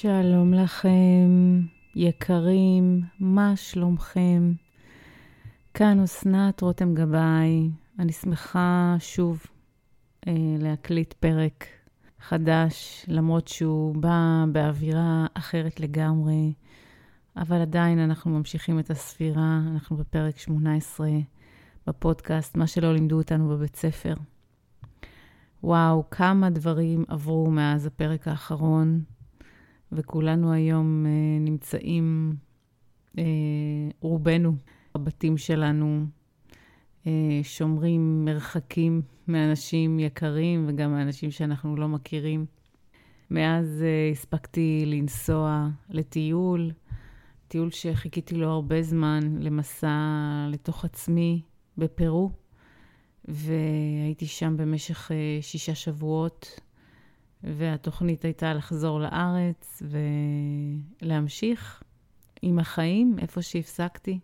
שלום לכם, יקרים, מה שלומכם? כאן אסנת רותם גבאי, אני שמחה שוב אה, להקליט פרק חדש, למרות שהוא בא באווירה אחרת לגמרי, אבל עדיין אנחנו ממשיכים את הספירה, אנחנו בפרק 18 בפודקאסט, מה שלא לימדו אותנו בבית ספר. וואו, כמה דברים עברו מאז הפרק האחרון. וכולנו היום אה, נמצאים, אה, רובנו, בבתים שלנו, אה, שומרים מרחקים מאנשים יקרים וגם מאנשים שאנחנו לא מכירים. מאז אה, הספקתי לנסוע לטיול, טיול שחיכיתי לו הרבה זמן, למסע לתוך עצמי בפרו, והייתי שם במשך אה, שישה שבועות. והתוכנית הייתה לחזור לארץ ולהמשיך עם החיים, איפה שהפסקתי.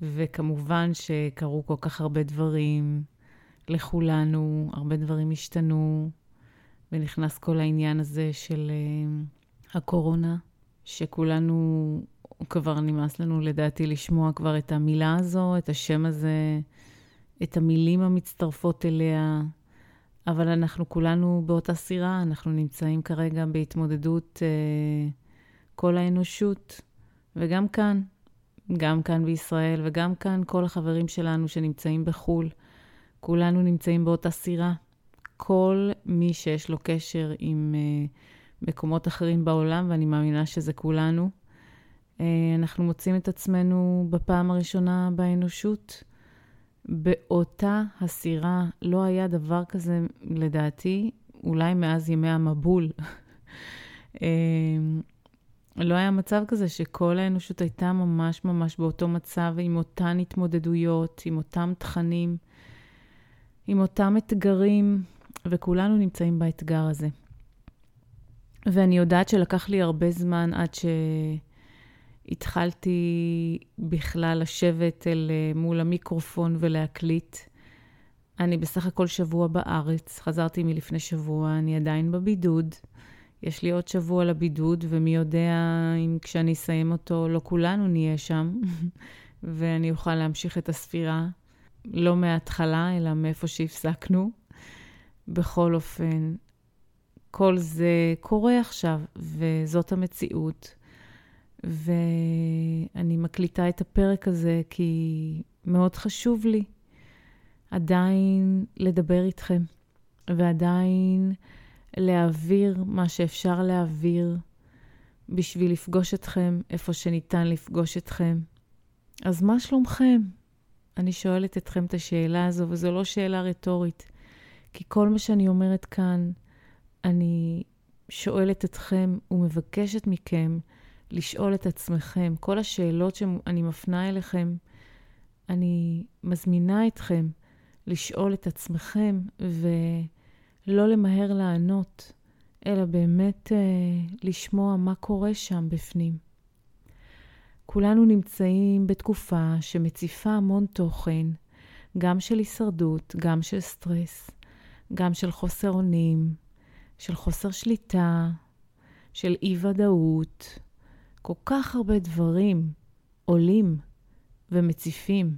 וכמובן שקרו כל כך הרבה דברים לכולנו, הרבה דברים השתנו, ונכנס כל העניין הזה של uh, הקורונה, שכולנו, כבר נמאס לנו לדעתי לשמוע כבר את המילה הזו, את השם הזה, את המילים המצטרפות אליה. אבל אנחנו כולנו באותה סירה, אנחנו נמצאים כרגע בהתמודדות אה, כל האנושות, וגם כאן, גם כאן בישראל, וגם כאן כל החברים שלנו שנמצאים בחו"ל, כולנו נמצאים באותה סירה. כל מי שיש לו קשר עם אה, מקומות אחרים בעולם, ואני מאמינה שזה כולנו, אה, אנחנו מוצאים את עצמנו בפעם הראשונה באנושות. באותה הסירה לא היה דבר כזה, לדעתי, אולי מאז ימי המבול. אמ, לא היה מצב כזה שכל האנושות הייתה ממש ממש באותו מצב, עם אותן התמודדויות, עם אותם תכנים, עם אותם אתגרים, וכולנו נמצאים באתגר הזה. ואני יודעת שלקח לי הרבה זמן עד ש... התחלתי בכלל לשבת אל אה, מול המיקרופון ולהקליט. אני בסך הכל שבוע בארץ, חזרתי מלפני שבוע, אני עדיין בבידוד. יש לי עוד שבוע לבידוד, ומי יודע אם כשאני אסיים אותו, לא כולנו נהיה שם, ואני אוכל להמשיך את הספירה, לא מההתחלה, אלא מאיפה שהפסקנו. בכל אופן, כל זה קורה עכשיו, וזאת המציאות. ואני מקליטה את הפרק הזה כי מאוד חשוב לי עדיין לדבר איתכם, ועדיין להעביר מה שאפשר להעביר בשביל לפגוש אתכם איפה שניתן לפגוש אתכם. אז מה שלומכם? אני שואלת אתכם את השאלה הזו, וזו לא שאלה רטורית, כי כל מה שאני אומרת כאן, אני שואלת אתכם ומבקשת מכם לשאול את עצמכם. כל השאלות שאני מפנה אליכם, אני מזמינה אתכם לשאול את עצמכם ולא למהר לענות, אלא באמת אה, לשמוע מה קורה שם בפנים. כולנו נמצאים בתקופה שמציפה המון תוכן, גם של הישרדות, גם של סטרס, גם של חוסר אונים, של חוסר שליטה, של אי-ודאות, כל כך הרבה דברים עולים ומציפים,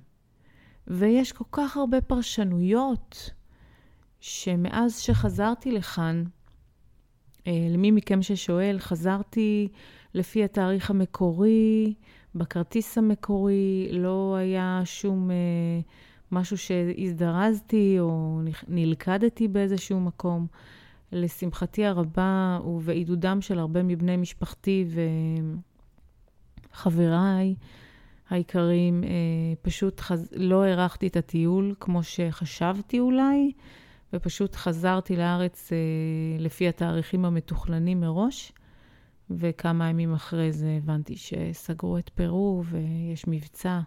ויש כל כך הרבה פרשנויות שמאז שחזרתי לכאן, אה, למי מכם ששואל, חזרתי לפי התאריך המקורי, בכרטיס המקורי, לא היה שום אה, משהו שהזדרזתי או נלכדתי באיזשהו מקום. לשמחתי הרבה ובעידודם של הרבה מבני משפחתי ו... חבריי היקרים, אה, פשוט חז... לא הארכתי את הטיול כמו שחשבתי אולי, ופשוט חזרתי לארץ אה, לפי התאריכים המתוכננים מראש, וכמה ימים אחרי זה הבנתי שסגרו את פרו ויש מבצע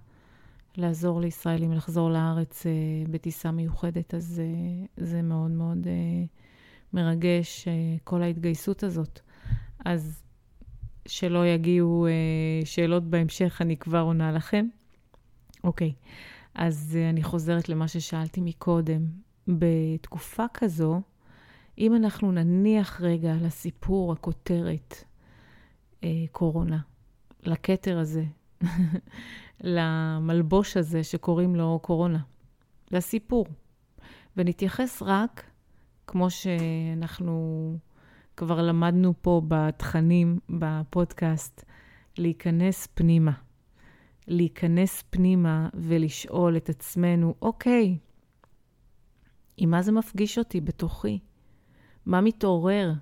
לעזור לישראלים לחזור לארץ אה, בטיסה מיוחדת, אז אה, זה מאוד מאוד אה, מרגש, אה, כל ההתגייסות הזאת. אז שלא יגיעו אה, שאלות בהמשך, אני כבר עונה לכם. אוקיי, אז אה, אני חוזרת למה ששאלתי מקודם. בתקופה כזו, אם אנחנו נניח רגע לסיפור, הכותרת, לקורונה, לכתר הזה, למלבוש הזה שקוראים לו קורונה, לסיפור. ונתייחס רק, כמו שאנחנו כבר למדנו פה בתכנים, בפודקאסט, להיכנס פנימה. להיכנס פנימה ולשאול את עצמנו, אוקיי, עם מה זה מפגיש אותי בתוכי? מה מתעורר?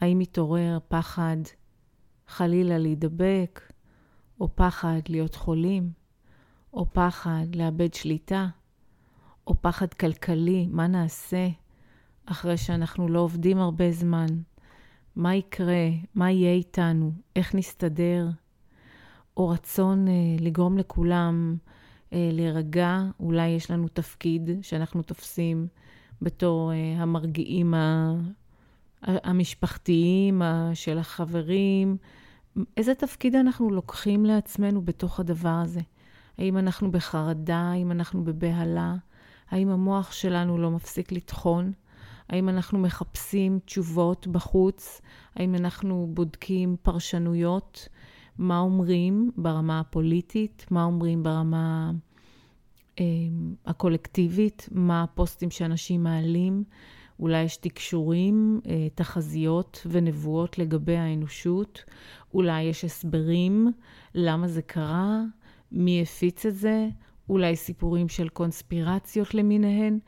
האם מתעורר פחד חלילה להידבק, או פחד להיות חולים, או פחד לאבד שליטה, או פחד כלכלי, מה נעשה אחרי שאנחנו לא עובדים הרבה זמן? מה יקרה? מה יהיה איתנו? איך נסתדר? או רצון אה, לגרום לכולם אה, להירגע, אולי יש לנו תפקיד שאנחנו תופסים בתור אה, המרגיעים המשפחתיים של החברים. איזה תפקיד אנחנו לוקחים לעצמנו בתוך הדבר הזה? האם אנחנו בחרדה? האם אנחנו בבהלה? האם המוח שלנו לא מפסיק לטחון? האם אנחנו מחפשים תשובות בחוץ? האם אנחנו בודקים פרשנויות? מה אומרים ברמה הפוליטית? מה אומרים ברמה אה, הקולקטיבית? מה הפוסטים שאנשים מעלים? אולי יש תקשורים, אה, תחזיות ונבואות לגבי האנושות? אולי יש הסברים למה זה קרה? מי הפיץ את זה? אולי סיפורים של קונספירציות למיניהן?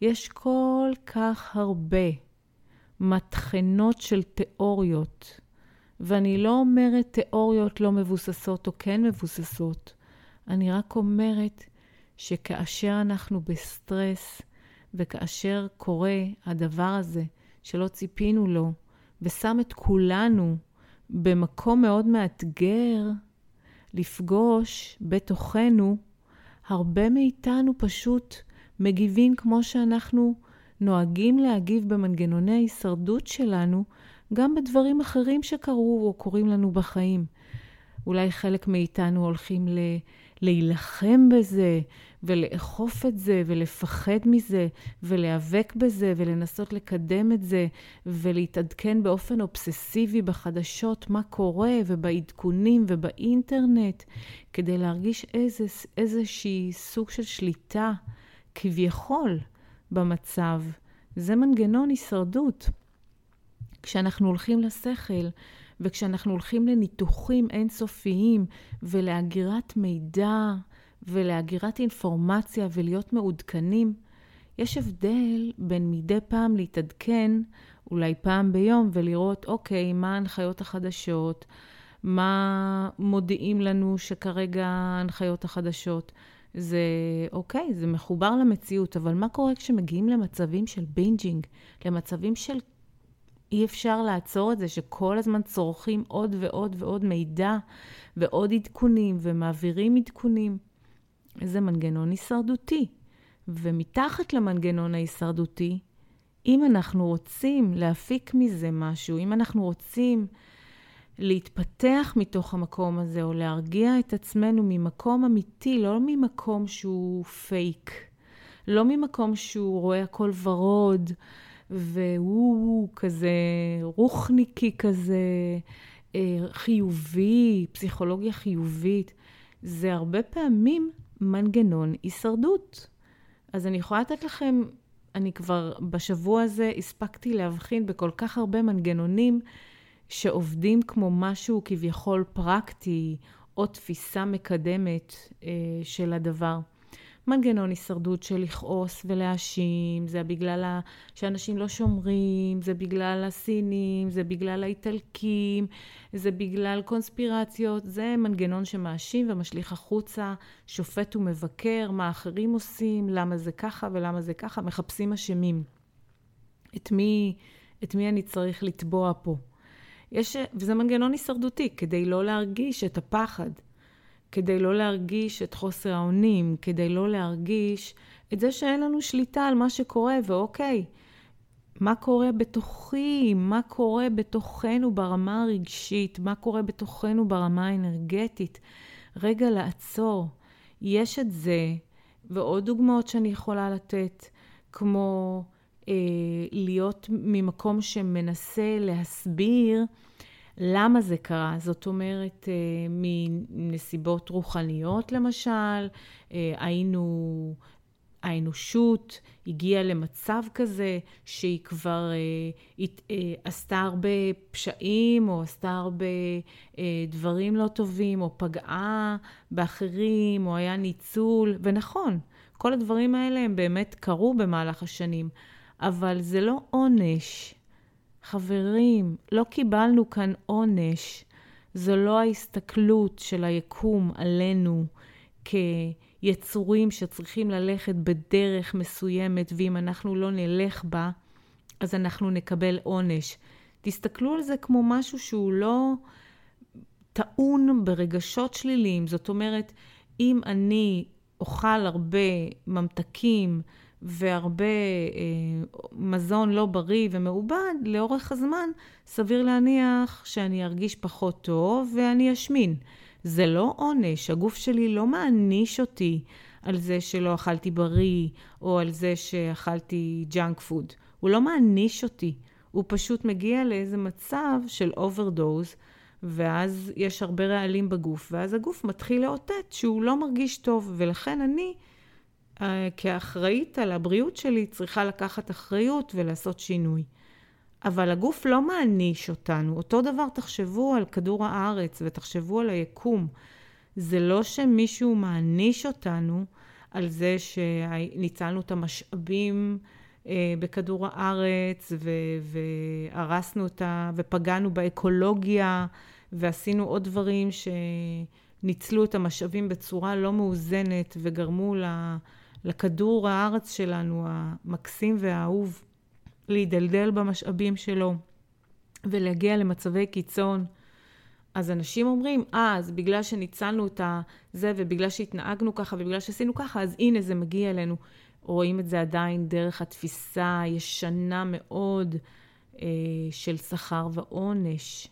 יש כל כך הרבה מטחנות של תיאוריות, ואני לא אומרת תיאוריות לא מבוססות או כן מבוססות, אני רק אומרת שכאשר אנחנו בסטרס, וכאשר קורה הדבר הזה שלא ציפינו לו, ושם את כולנו במקום מאוד מאתגר לפגוש בתוכנו, הרבה מאיתנו פשוט מגיבים כמו שאנחנו נוהגים להגיב במנגנוני ההישרדות שלנו, גם בדברים אחרים שקרו או קורים לנו בחיים. אולי חלק מאיתנו הולכים ל... להילחם בזה, ולאכוף את זה, ולפחד מזה, ולהיאבק בזה, ולנסות לקדם את זה, ולהתעדכן באופן אובססיבי בחדשות מה קורה, ובעדכונים, ובאינטרנט, כדי להרגיש איזה, איזושהי סוג של שליטה, כביכול, במצב. זה מנגנון הישרדות. כשאנחנו הולכים לשכל, וכשאנחנו הולכים לניתוחים אינסופיים ולאגירת מידע ולאגירת אינפורמציה ולהיות מעודכנים, יש הבדל בין מדי פעם להתעדכן, אולי פעם ביום, ולראות, אוקיי, מה ההנחיות החדשות, מה מודיעים לנו שכרגע ההנחיות החדשות. זה אוקיי, זה מחובר למציאות, אבל מה קורה כשמגיעים למצבים של bingeing, למצבים של אי אפשר לעצור את זה שכל הזמן צורכים עוד ועוד ועוד מידע ועוד עדכונים ומעבירים עדכונים. זה מנגנון הישרדותי. ומתחת למנגנון ההישרדותי, אם אנחנו רוצים להפיק מזה משהו, אם אנחנו רוצים להתפתח מתוך המקום הזה, או להרגיע את עצמנו ממקום אמיתי, לא ממקום שהוא פייק, לא ממקום שהוא רואה הכל ורוד, והוא כזה רוחניקי כזה, אה, חיובי, פסיכולוגיה חיובית. זה הרבה פעמים מנגנון הישרדות. אז אני יכולה לתת לכם, אני כבר בשבוע הזה הספקתי להבחין בכל כך הרבה מנגנונים שעובדים כמו משהו כביכול פרקטי או תפיסה מקדמת אה, של הדבר. מנגנון הישרדות של לכעוס ולהאשים, זה בגלל שאנשים לא שומרים, זה בגלל הסינים, זה בגלל האיטלקים, זה בגלל קונספירציות, זה מנגנון שמאשים ומשליך החוצה, שופט ומבקר, מה אחרים עושים, למה זה ככה ולמה זה ככה, מחפשים אשמים. את מי, את מי אני צריך לתבוע פה? יש, וזה מנגנון הישרדותי, כדי לא להרגיש את הפחד. כדי לא להרגיש את חוסר האונים, כדי לא להרגיש את זה שאין לנו שליטה על מה שקורה, ואוקיי, מה קורה בתוכי, מה קורה בתוכנו ברמה הרגשית, מה קורה בתוכנו ברמה האנרגטית. רגע לעצור. יש את זה, ועוד דוגמאות שאני יכולה לתת, כמו להיות ממקום שמנסה להסביר למה זה קרה? זאת אומרת, אה, מנסיבות רוחניות למשל, אה, היינו, האנושות הגיעה למצב כזה שהיא כבר אה, עשתה הרבה פשעים או עשתה הרבה דברים לא טובים או פגעה באחרים או היה ניצול, ונכון, כל הדברים האלה הם באמת קרו במהלך השנים, אבל זה לא עונש. חברים, לא קיבלנו כאן עונש. זו לא ההסתכלות של היקום עלינו כיצורים שצריכים ללכת בדרך מסוימת, ואם אנחנו לא נלך בה, אז אנחנו נקבל עונש. תסתכלו על זה כמו משהו שהוא לא טעון ברגשות שליליים. זאת אומרת, אם אני אוכל הרבה ממתקים, והרבה אה, מזון לא בריא ומעובד, לאורך הזמן סביר להניח שאני ארגיש פחות טוב ואני אשמין. זה לא עונש, הגוף שלי לא מעניש אותי על זה שלא אכלתי בריא, או על זה שאכלתי junk food. הוא לא מעניש אותי, הוא פשוט מגיע לאיזה מצב של overdose, ואז יש הרבה רעלים בגוף, ואז הגוף מתחיל לאותת שהוא לא מרגיש טוב, ולכן אני... אה, כאחראית על הבריאות שלי צריכה לקחת אחריות ולעשות שינוי. אבל הגוף לא מעניש אותנו. אותו דבר תחשבו על כדור הארץ ותחשבו על היקום. זה לא שמישהו מעניש אותנו על זה שניצלנו את המשאבים אה, בכדור הארץ והרסנו אותה ופגענו באקולוגיה ועשינו עוד דברים שניצלו את המשאבים בצורה לא מאוזנת וגרמו ל... לכדור הארץ שלנו, המקסים והאהוב, להידלדל במשאבים שלו ולהגיע למצבי קיצון. אז אנשים אומרים, אה, אז בגלל שניצלנו את זה, ובגלל שהתנהגנו ככה, ובגלל שעשינו ככה, אז הנה זה מגיע אלינו. רואים את זה עדיין דרך התפיסה הישנה מאוד אה, של שכר ועונש.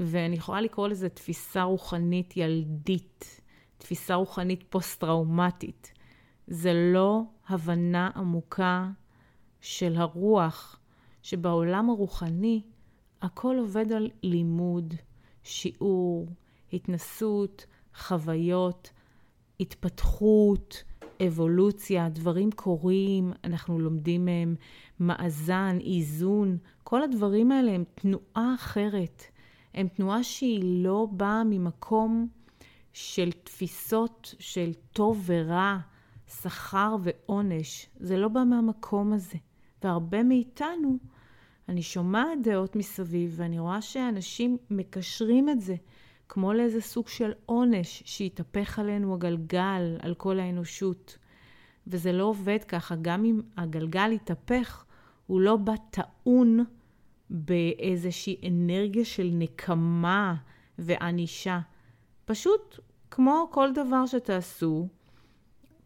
ואני יכולה לקרוא לזה תפיסה רוחנית ילדית, תפיסה רוחנית פוסט-טראומטית. זה לא הבנה עמוקה של הרוח, שבעולם הרוחני הכל עובד על לימוד, שיעור, התנסות, חוויות, התפתחות, אבולוציה, דברים קורים, אנחנו לומדים מהם מאזן, איזון, כל הדברים האלה הם תנועה אחרת. הם תנועה שהיא לא באה ממקום של תפיסות של טוב ורע, שכר ועונש. זה לא בא מהמקום הזה. והרבה מאיתנו, אני שומעת דעות מסביב, ואני רואה שאנשים מקשרים את זה כמו לאיזה סוג של עונש שהתהפך עלינו הגלגל, על כל האנושות. וזה לא עובד ככה. גם אם הגלגל יתהפך, הוא לא בא טעון באיזושהי אנרגיה של נקמה וענישה. פשוט כמו כל דבר שתעשו,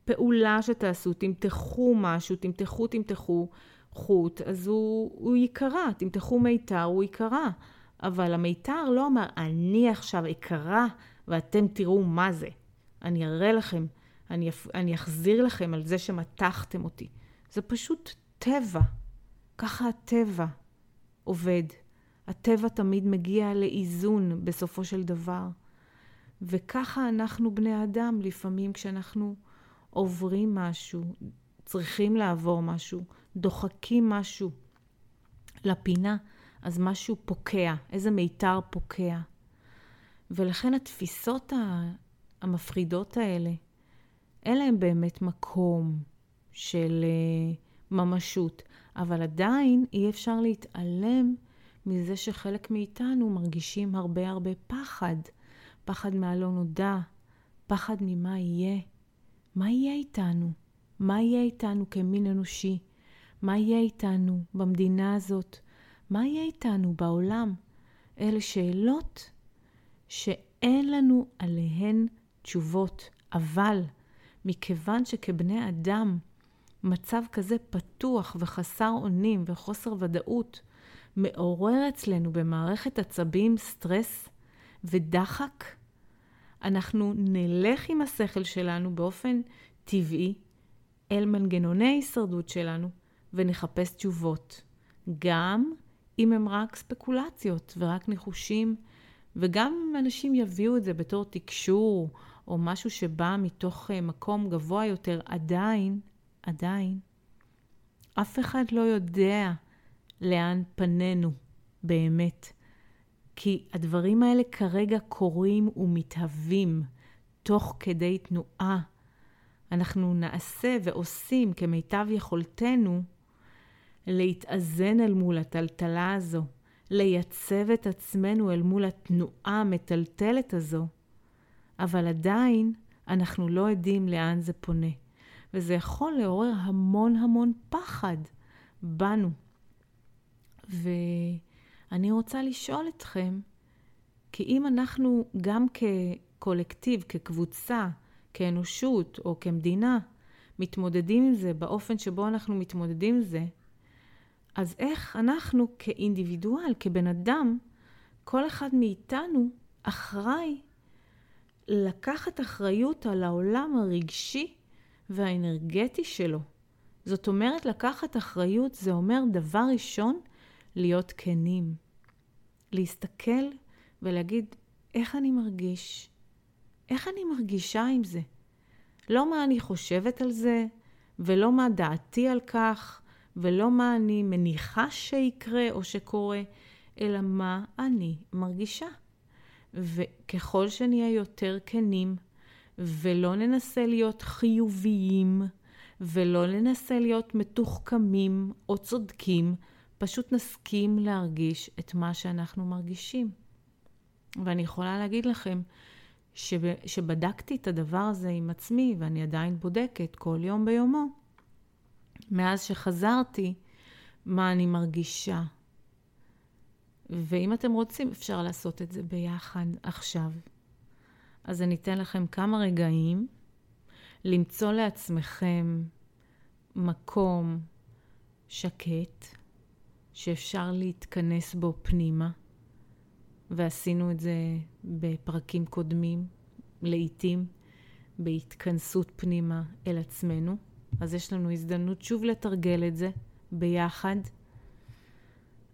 פעולה שתעשו, תמתחו משהו, תמתחו, תמתחו חוט, אז הוא, הוא ייקרע, תמתחו מיתר, הוא ייקרע. אבל המיתר לא אמר, אני עכשיו אקרע ואתם תראו מה זה. אני אראה לכם, אני, אני אחזיר לכם על זה שמתחתם אותי. זה פשוט טבע. ככה הטבע עובד. הטבע תמיד מגיע לאיזון בסופו של דבר. וככה אנחנו בני אדם לפעמים כשאנחנו עוברים משהו, צריכים לעבור משהו, דוחקים משהו לפינה, אז משהו פוקע, איזה מיתר פוקע. ולכן התפיסות המפחידות האלה, אין להן באמת מקום של אה, ממשות, אבל עדיין אי אפשר להתעלם מזה שחלק מאיתנו מרגישים הרבה הרבה פחד, פחד מהלא נודע, פחד ממה יהיה. מה יהיה איתנו? מה יהיה איתנו כמין אנושי? מה יהיה איתנו במדינה הזאת? מה יהיה איתנו בעולם? אלה שאלות שאין לנו עליהן תשובות, אבל מכיוון שכבני אדם מצב כזה פתוח וחסר אונים וחוסר ודאות מעורר אצלנו במערכת עצבים סטרס ודחק, אנחנו נלך עם השכל שלנו באופן טבעי אל מנגנוני ההישרדות שלנו ונחפש תשובות, גם אם הם רק ספקולציות ורק ניחושים וגם אם אנשים יביאו את זה בתור תקשור, או משהו שבא מתוך אה, מקום גבוה יותר, עדיין, עדיין, אף אחד לא יודע לאן פנינו באמת. כי הדברים האלה כרגע קורים ומתהווים תוך כדי תנועה. אנחנו נעשה ועושים כמיטב יכולתנו להתאזן אל מול הטלטלה הזו, לייצב את עצמנו אל מול התנועה המטלטלת הזו, אבל עדיין אנחנו לא יודעים לאן זה פונה. וזה יכול לעורר המון המון פחד בנו. ואני רוצה לשאול אתכם, כי אם אנחנו גם כקולקטיב, כקבוצה, כאנושות או כמדינה, מתמודדים עם זה באופן שבו אנחנו מתמודדים עם זה, אז איך אנחנו כאינדיבידואל, כבן אדם, כל אחד מאיתנו אחראי לקחת אחריות על העולם הרגשי והאנרגטי שלו. זאת אומרת, לקחת אחריות זה אומר דבר ראשון, להיות כנים. להסתכל ולהגיד, איך אני מרגיש? איך אני מרגישה עם זה? לא מה אני חושבת על זה, ולא מה דעתי על כך, ולא מה אני מניחה שיקרה או שקורה, אלא מה אני מרגישה. וככל שנהיה יותר כנים, ולא ננסה להיות חיוביים, ולא ננסה להיות מתוחכמים או צודקים, פשוט נסכים להרגיש את מה שאנחנו מרגישים. ואני יכולה להגיד לכם שב, שבדקתי את הדבר הזה עם עצמי, ואני עדיין בודקת כל יום ביומו, מאז שחזרתי, מה אני מרגישה. ואם אתם רוצים, אפשר לעשות את זה ביחד עכשיו. אז אני אתן לכם כמה רגעים למצוא לעצמכם מקום שקט שאפשר להתכנס בו פנימה, ועשינו את זה בפרקים קודמים, לעתים בהתכנסות פנימה אל עצמנו. אז יש לנו הזדמנות שוב לתרגל את זה ביחד.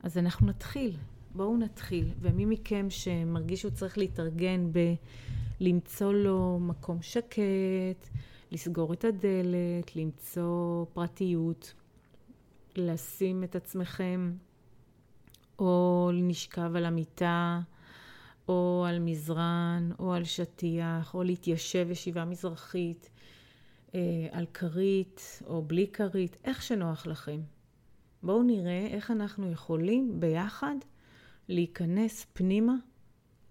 אז אנחנו נתחיל, בואו נתחיל. ומי מכם שמרגיש שהוא צריך להתארגן בלמצוא לו מקום שקט, לסגור את הדלת, למצוא פרטיות, לשים את עצמכם או נשכב על המיטה, או על מזרן, או על שטיח, או להתיישב ישיבה מזרחית, אה, על כרית או בלי כרית, איך שנוח לכם. בואו נראה איך אנחנו יכולים ביחד להיכנס פנימה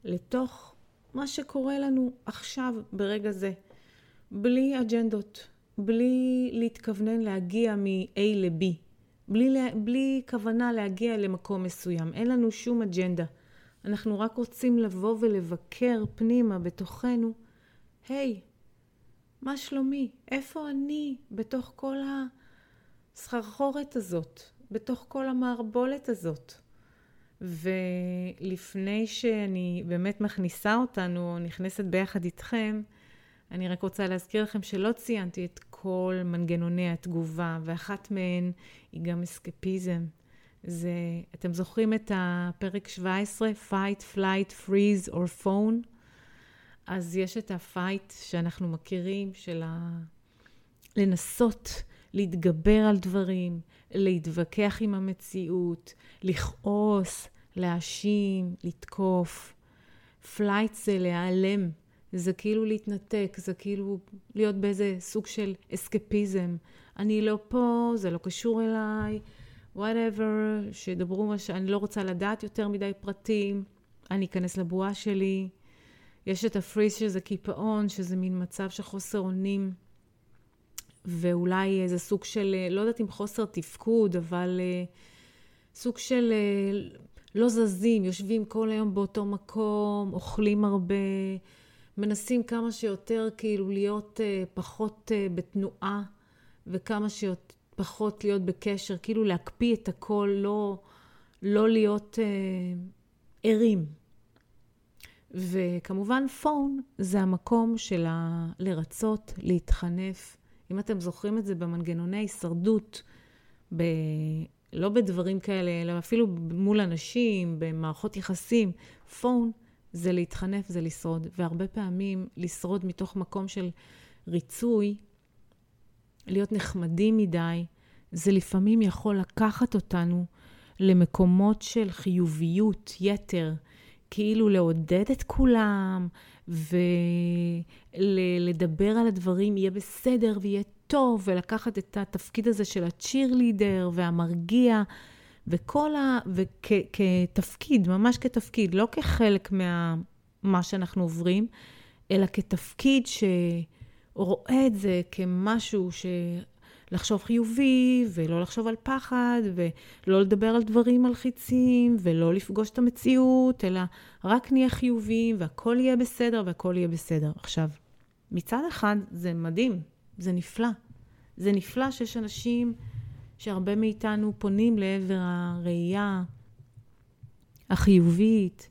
לתוך מה שקורה לנו עכשיו, ברגע זה, בלי אג'נדות, בלי להתכוונן להגיע מ-A ל-B, בלי, בלי כוונה להגיע למקום מסוים. אין לנו שום אג'נדה. אנחנו רק רוצים לבוא ולבקר פנימה בתוכנו, היי, hey, מה שלומי? איפה אני בתוך כל הסחרחורת הזאת? בתוך כל המערבולת הזאת? ולפני שאני באמת מכניסה אותנו, או נכנסת ביחד איתכם, אני רק רוצה להזכיר לכם שלא ציינתי את כל מנגנוני התגובה, ואחת מהן היא גם אסקפיזם. זה, אתם זוכרים את הפרק 17, Fight, Flight, Freeze or Phone? אז יש את ה fight שאנחנו מכירים, של ה... לנסות להתגבר על דברים, להתווכח עם המציאות, לכעוס, להאשים, לתקוף. flight זה להיעלם, זה כאילו להתנתק, זה כאילו להיות באיזה סוג של אסקפיזם. אני לא פה, זה לא קשור אליי, whatever, שידברו מה ש... אני לא רוצה לדעת יותר מדי פרטים, אני אכנס לבועה שלי. יש את הפריז שזה קיפאון, שזה מין מצב של חוסר אונים, ואולי איזה סוג של, לא יודעת אם חוסר תפקוד, אבל אה, סוג של אה, לא זזים, יושבים כל היום באותו מקום, אוכלים הרבה, מנסים כמה שיותר כאילו להיות uh, פחות uh, בתנועה וכמה שיותר פחות להיות בקשר, כאילו להקפיא את הכל, לא, לא להיות uh, ערים. וכמובן פון זה המקום של ה... לרצות, להתחנף. אם אתם זוכרים את זה במנגנוני הישרדות, ב... לא בדברים כאלה, אלא אפילו מול אנשים, במערכות יחסים, פון זה להתחנף, זה לשרוד. והרבה פעמים לשרוד מתוך מקום של ריצוי, להיות נחמדים מדי, זה לפעמים יכול לקחת אותנו למקומות של חיוביות יתר, כאילו לעודד את כולם, ולדבר על הדברים יהיה בסדר ויהיה טוב, ולקחת את התפקיד הזה של הצ'ירלידר והמרגיע, וכל ה... וכתפקיד, ממש כתפקיד, לא כחלק מה שאנחנו עוברים, אלא כתפקיד שרואה את זה כמשהו ש... לחשוב חיובי, ולא לחשוב על פחד, ולא לדבר על דברים מלחיצים, ולא לפגוש את המציאות, אלא רק נהיה חיוביים, והכל יהיה בסדר, והכל יהיה בסדר. עכשיו, מצד אחד זה מדהים, זה נפלא. זה נפלא שיש אנשים שהרבה מאיתנו פונים לעבר הראייה החיובית,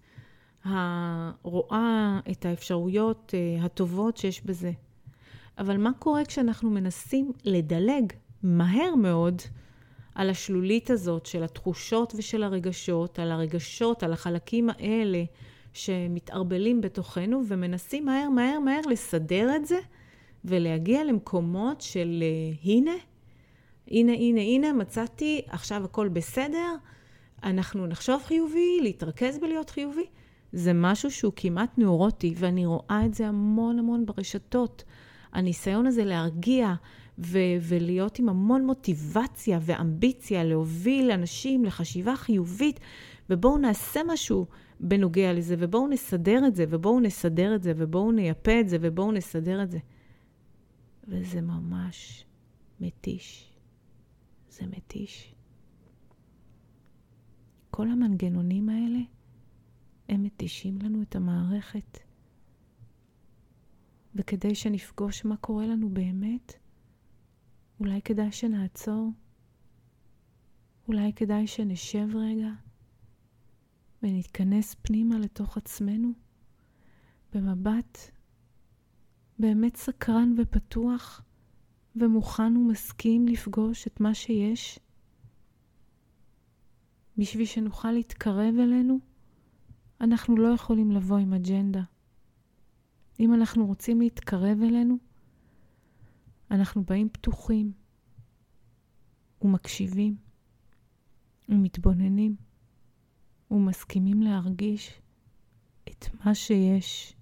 הרואה את האפשרויות אה, הטובות שיש בזה. אבל מה קורה כשאנחנו מנסים לדלג מהר מאוד על השלולית הזאת של התחושות ושל הרגשות, על הרגשות, על החלקים האלה שמתערבלים בתוכנו, ומנסים מהר מהר מהר לסדר את זה ולהגיע למקומות של uh, הנה, הנה, הנה, הנה, מצאתי, עכשיו הכל בסדר, אנחנו נחשוב חיובי, להתרכז בלהיות חיובי. זה משהו שהוא כמעט נאורוטי, ואני רואה את זה המון המון ברשתות. הניסיון הזה להרגיע ו- ולהיות עם המון מוטיבציה ואמביציה להוביל אנשים לחשיבה חיובית, ובואו נעשה משהו בנוגע לזה, ובואו נסדר את זה, ובואו נסדר את זה, ובואו נייפה את זה, ובואו נסדר את זה. וזה ממש מתיש. זה מתיש. כל המנגנונים האלה, הם מתישים לנו את המערכת. וכדי שנפגוש מה קורה לנו באמת, אולי כדאי שנעצור, אולי כדאי שנשב רגע ונתכנס פנימה לתוך עצמנו במבט באמת סקרן ופתוח ומוכן ומסכים לפגוש את מה שיש? בשביל שנוכל להתקרב אלינו, אנחנו לא יכולים לבוא עם אג'נדה. אם אנחנו רוצים להתקרב אלינו, אנחנו באים פתוחים ומקשיבים ומתבוננים ומסכימים להרגיש את מה שיש,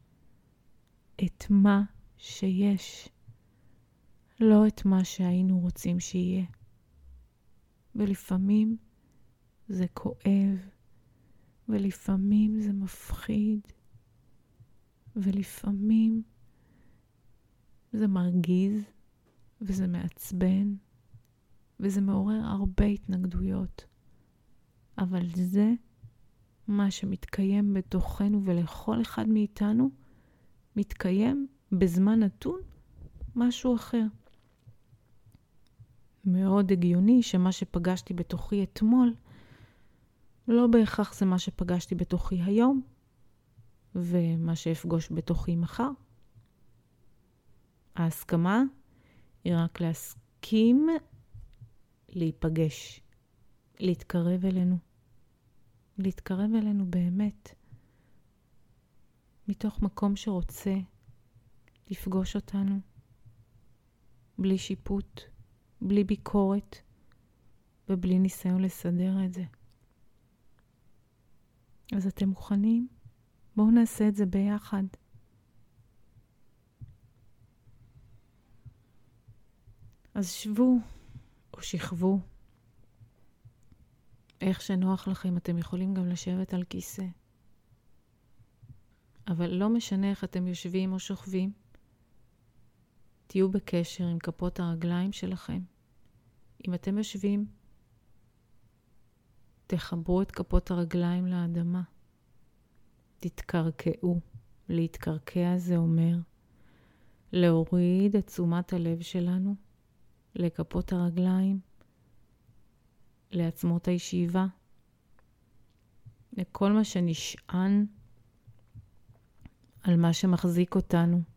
את מה שיש, לא את מה שהיינו רוצים שיהיה. ולפעמים זה כואב, ולפעמים זה מפחיד, ולפעמים זה מרגיז וזה מעצבן וזה מעורר הרבה התנגדויות. אבל זה מה שמתקיים בתוכנו ולכל אחד מאיתנו מתקיים בזמן נתון משהו אחר. מאוד הגיוני שמה שפגשתי בתוכי אתמול לא בהכרח זה מה שפגשתי בתוכי היום, ומה שאפגוש בתוכי מחר. ההסכמה היא רק להסכים להיפגש, להתקרב אלינו, להתקרב אלינו באמת, מתוך מקום שרוצה לפגוש אותנו, בלי שיפוט, בלי ביקורת ובלי ניסיון לסדר את זה. אז אתם מוכנים? בואו נעשה את זה ביחד. אז שבו או שכבו. איך שנוח לכם, אתם יכולים גם לשבת על כיסא. אבל לא משנה איך אתם יושבים או שוכבים, תהיו בקשר עם כפות הרגליים שלכם. אם אתם יושבים, תחברו את כפות הרגליים לאדמה. תתקרקעו. להתקרקע זה אומר להוריד את תשומת הלב שלנו לכפות הרגליים, לעצמות הישיבה, לכל מה שנשען על מה שמחזיק אותנו.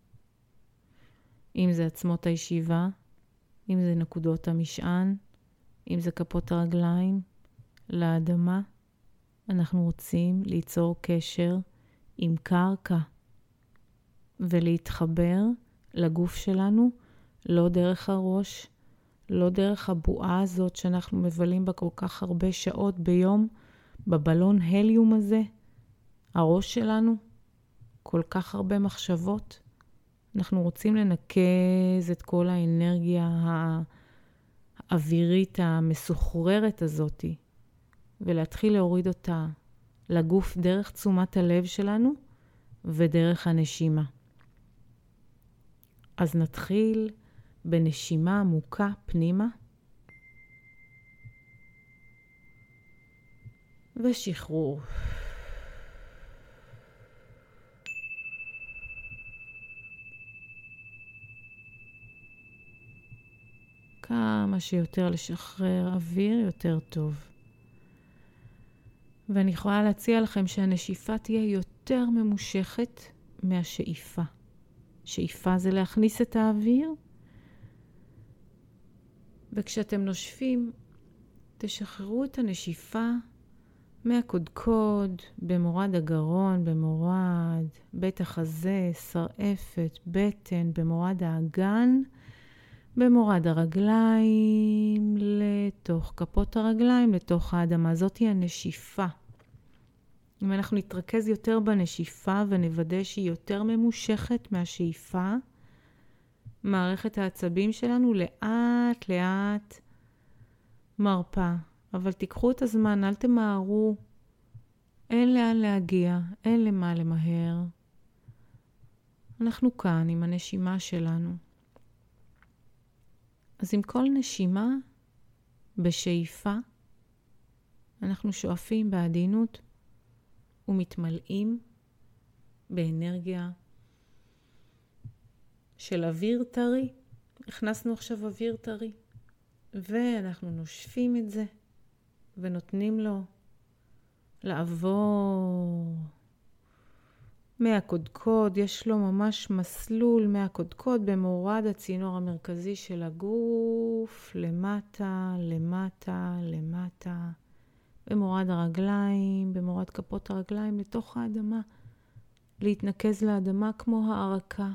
אם זה עצמות הישיבה, אם זה נקודות המשען, אם זה כפות הרגליים, לאדמה, אנחנו רוצים ליצור קשר עם קרקע ולהתחבר לגוף שלנו, לא דרך הראש, לא דרך הבועה הזאת שאנחנו מבלים בה כל כך הרבה שעות ביום, בבלון הליום הזה, הראש שלנו, כל כך הרבה מחשבות. אנחנו רוצים לנקז את כל האנרגיה האווירית המסוחררת הזאתי, ולהתחיל להוריד אותה לגוף דרך תשומת הלב שלנו ודרך הנשימה. אז נתחיל בנשימה עמוקה פנימה. ושחרור. כמה שיותר לשחרר אוויר, יותר טוב. ואני יכולה להציע לכם שהנשיפה תהיה יותר ממושכת מהשאיפה. שאיפה זה להכניס את האוויר, וכשאתם נושפים, תשחררו את הנשיפה מהקודקוד, במורד הגרון, במורד בית החזה, שרעפת, בטן, במורד האגן, במורד הרגליים, לתוך כפות הרגליים, לתוך האדמה. זאתי הנשיפה. אם אנחנו נתרכז יותר בנשיפה ונוודא שהיא יותר ממושכת מהשאיפה, מערכת העצבים שלנו לאט לאט מרפה. אבל תיקחו את הזמן, אל תמהרו. אין לאן להגיע, אין למה למהר. אנחנו כאן עם הנשימה שלנו. אז עם כל נשימה, בשאיפה, אנחנו שואפים בעדינות ומתמלאים באנרגיה של אוויר טרי. הכנסנו עכשיו אוויר טרי, ואנחנו נושפים את זה ונותנים לו לעבור מהקודקוד, יש לו ממש מסלול מהקודקוד במורד הצינור המרכזי של הגוף, למטה, למטה, למטה, במורד הרגליים, במורד כפות הרגליים, לתוך האדמה, להתנקז לאדמה כמו הערקה.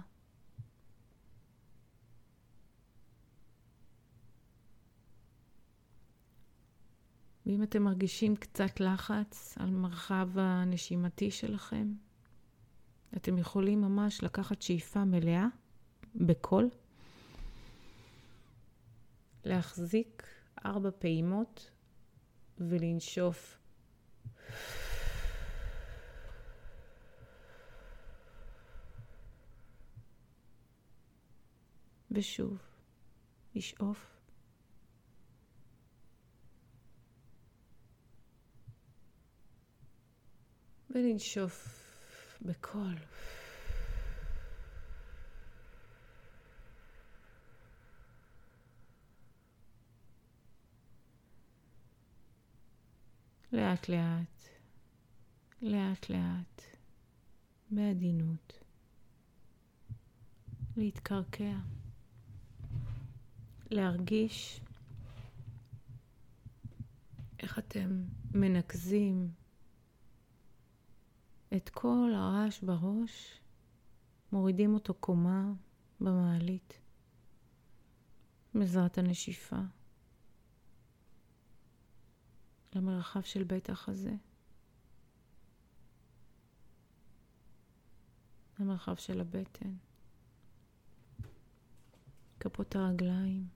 ואם אתם מרגישים קצת לחץ על מרחב הנשימתי שלכם, אתם יכולים ממש לקחת שאיפה מלאה בקול, להחזיק ארבע פעימות ולנשוף. ושוב, לשאוף. ולנשוף בקול. לאט לאט, לאט לאט, בעדינות, להתקרקע, להרגיש איך אתם מנקזים את כל הרעש בראש, מורידים אותו קומה במעלית, בעזרת הנשיפה, למרחב של בית החזה, למרחב של הבטן, כפות הרגליים,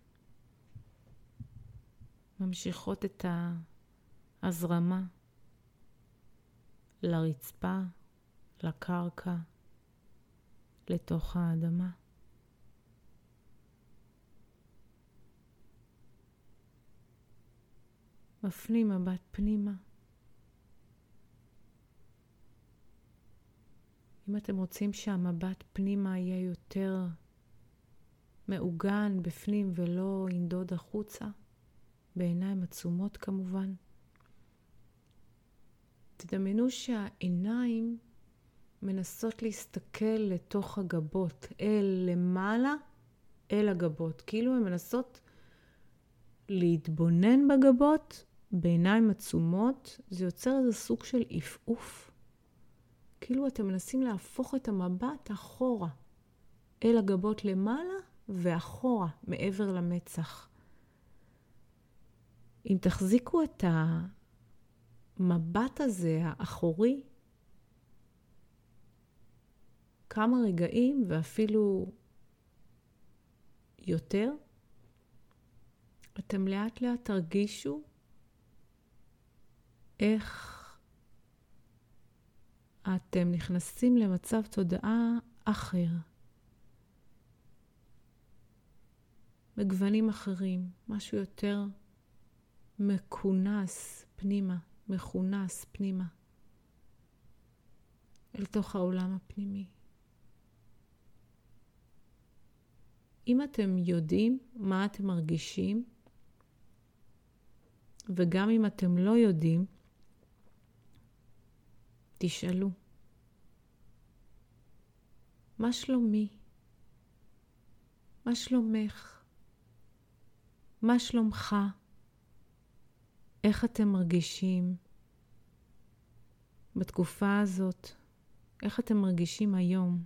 ממשיכות את ההזרמה. לרצפה, לקרקע, לתוך האדמה. מפנים מבט פנימה. אם אתם רוצים שהמבט פנימה יהיה יותר מעוגן בפנים ולא ינדוד החוצה, בעיניים עצומות כמובן, תדמיינו שהעיניים מנסות להסתכל לתוך הגבות, אל למעלה, אל הגבות. כאילו הן מנסות להתבונן בגבות בעיניים עצומות, זה יוצר איזה סוג של עפעוף. כאילו אתם מנסים להפוך את המבט אחורה, אל הגבות למעלה ואחורה, מעבר למצח. אם תחזיקו את המבט הזה, האחורי, כמה רגעים ואפילו יותר, אתם לאט לאט תרגישו איך אתם נכנסים למצב תודעה אחר, בגוונים אחרים, משהו יותר מכונס פנימה, מכונס פנימה, אל תוך העולם הפנימי. אם אתם יודעים מה אתם מרגישים, וגם אם אתם לא יודעים, תשאלו, מה שלומי? מה שלומך? מה שלומך? איך אתם מרגישים בתקופה הזאת? איך אתם מרגישים היום?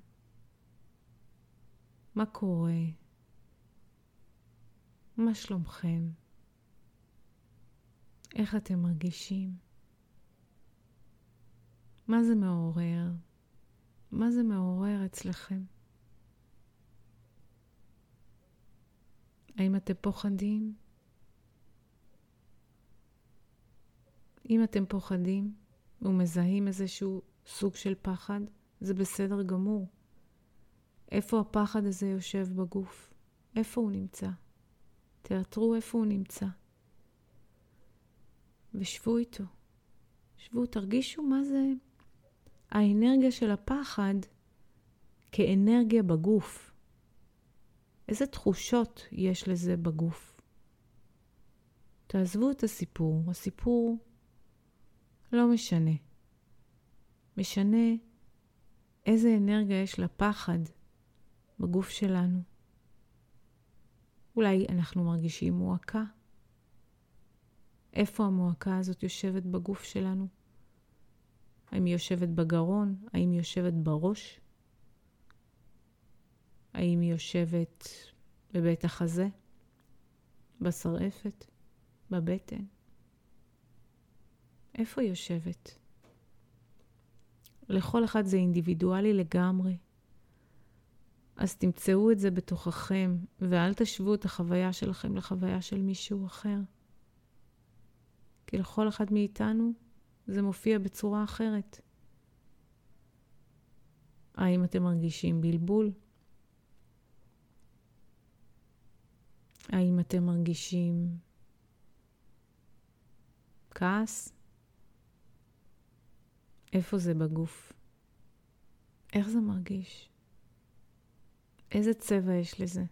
מה קורה? מה שלומכם? איך אתם מרגישים? מה זה מעורר? מה זה מעורר אצלכם? האם אתם פוחדים? אם אתם פוחדים ומזהים איזשהו סוג של פחד, זה בסדר גמור. איפה הפחד הזה יושב בגוף? איפה הוא נמצא? תאתרו איפה הוא נמצא. ושבו איתו. שבו, תרגישו מה זה האנרגיה של הפחד כאנרגיה בגוף. איזה תחושות יש לזה בגוף? תעזבו את הסיפור, הסיפור לא משנה. משנה איזה אנרגיה יש לפחד בגוף שלנו. אולי אנחנו מרגישים מועקה. איפה המועקה הזאת יושבת בגוף שלנו? האם היא יושבת בגרון? האם היא יושבת בראש? האם היא יושבת בבית החזה? בשרעפת? בבטן? איפה היא יושבת? לכל אחד זה אינדיבידואלי לגמרי. אז תמצאו את זה בתוככם, ואל תשוו את החוויה שלכם לחוויה של מישהו אחר. כי לכל אחד מאיתנו זה מופיע בצורה אחרת. האם אתם מרגישים בלבול? האם אתם מרגישים כעס? איפה זה בגוף? איך זה מרגיש? איזה צבע יש לזה?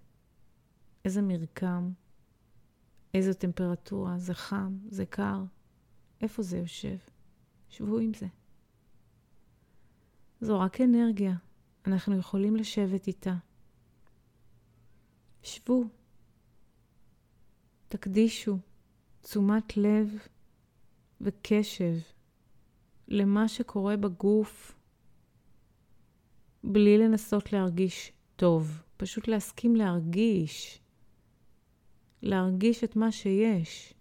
איזה מרקם? איזו טמפרטורה? זה חם? זה קר? איפה זה יושב? שבו עם זה. זו רק אנרגיה, אנחנו יכולים לשבת איתה. שבו, תקדישו תשומת לב וקשב למה שקורה בגוף, בלי לנסות להרגיש טוב, פשוט להסכים להרגיש, להרגיש את מה שיש,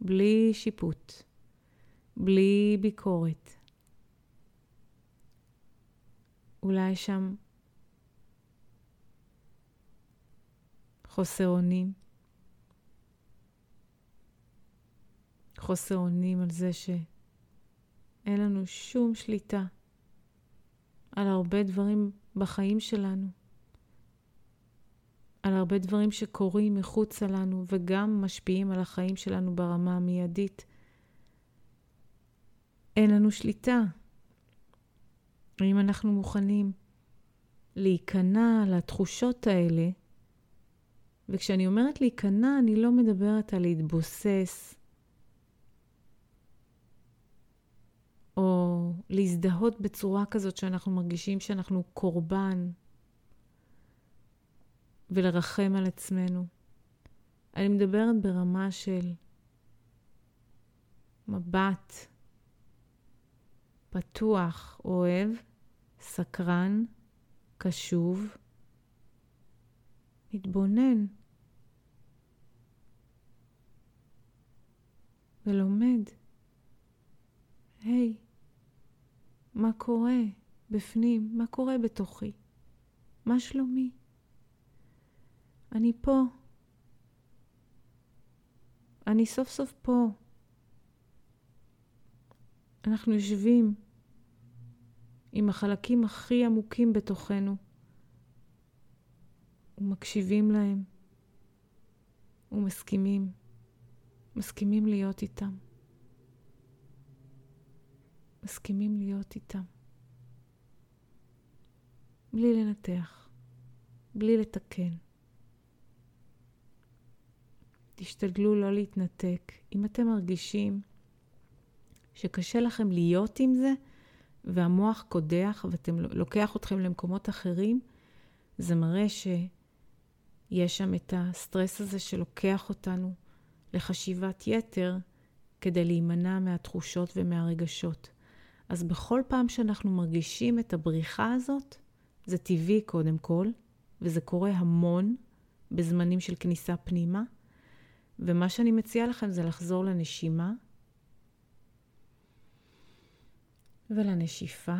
בלי שיפוט. בלי ביקורת. אולי שם חוסר אונים. חוסר אונים על זה שאין לנו שום שליטה על הרבה דברים בחיים שלנו, על הרבה דברים שקורים מחוצה לנו וגם משפיעים על החיים שלנו ברמה המיידית. אין לנו שליטה. האם אנחנו מוכנים להיכנע לתחושות האלה? וכשאני אומרת להיכנע, אני לא מדברת על להתבוסס או להזדהות בצורה כזאת שאנחנו מרגישים שאנחנו קורבן ולרחם על עצמנו. אני מדברת ברמה של מבט פתוח, אוהב, סקרן, קשוב, מתבונן ולומד. היי, hey, מה קורה בפנים? מה קורה בתוכי? מה שלומי? אני פה. אני סוף סוף פה. אנחנו יושבים עם החלקים הכי עמוקים בתוכנו ומקשיבים להם ומסכימים, מסכימים להיות איתם. מסכימים להיות איתם. בלי לנתח, בלי לתקן. תשתדלו לא להתנתק. אם אתם מרגישים שקשה לכם להיות עם זה, והמוח קודח ואתם לוקח אתכם למקומות אחרים, זה מראה שיש שם את הסטרס הזה שלוקח אותנו לחשיבת יתר כדי להימנע מהתחושות ומהרגשות. אז בכל פעם שאנחנו מרגישים את הבריחה הזאת, זה טבעי קודם כל, וזה קורה המון בזמנים של כניסה פנימה. ומה שאני מציעה לכם זה לחזור לנשימה ולנשיפה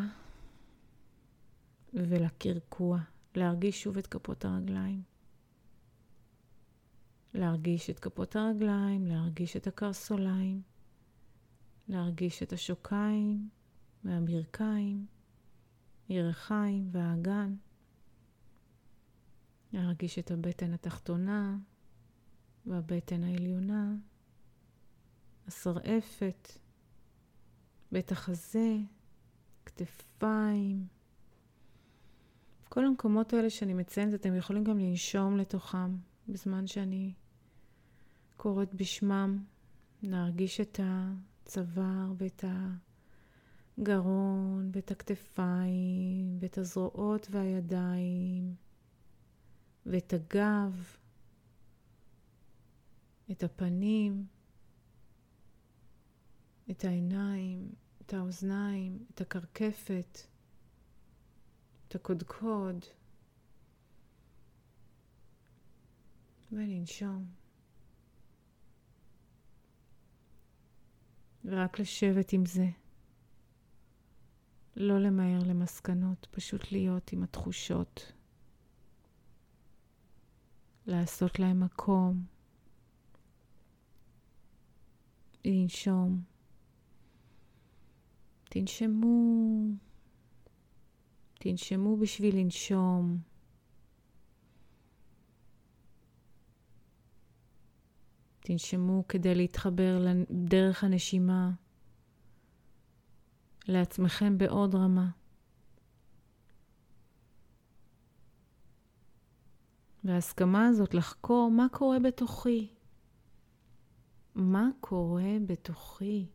ולקרקוע, להרגיש שוב את כפות הרגליים. להרגיש את כפות הרגליים, להרגיש את הקרסוליים, להרגיש את השוקיים והברכיים, ירחיים והאגן, להרגיש את הבטן התחתונה והבטן העליונה, השרעפת, בית החזה, כתפיים. כל המקומות האלה שאני מציינת, אתם יכולים גם לנשום לתוכם בזמן שאני קוראת בשמם, להרגיש את הצוואר ואת הגרון ואת הכתפיים ואת הזרועות והידיים ואת הגב, את הפנים, את העיניים, את האוזניים, את הקרקפת, את הקודקוד, ולנשום. ורק לשבת עם זה. לא למהר למסקנות, פשוט להיות עם התחושות. לעשות להם מקום. לנשום. תנשמו. תנשמו בשביל לנשום. תנשמו כדי להתחבר דרך הנשימה לעצמכם בעוד רמה. וההסכמה הזאת לחקור מה קורה בתוכי. מה קורה בתוכי?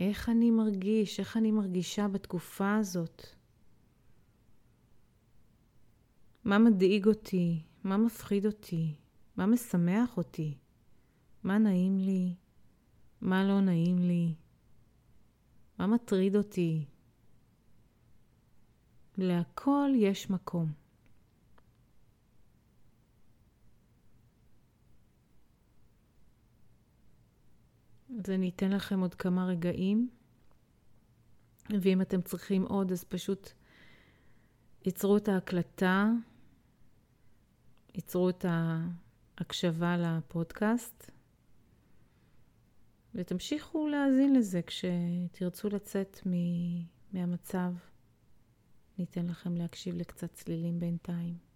איך אני מרגיש, איך אני מרגישה בתקופה הזאת? מה מדאיג אותי? מה מפחיד אותי? מה משמח אותי? מה נעים לי? מה לא נעים לי? מה מטריד אותי? להכל יש מקום. אז אני אתן לכם עוד כמה רגעים, ואם אתם צריכים עוד, אז פשוט ייצרו את ההקלטה, ייצרו את ההקשבה לפודקאסט, ותמשיכו להאזין לזה כשתרצו לצאת מ- מהמצב. ניתן לכם להקשיב לקצת צלילים בינתיים.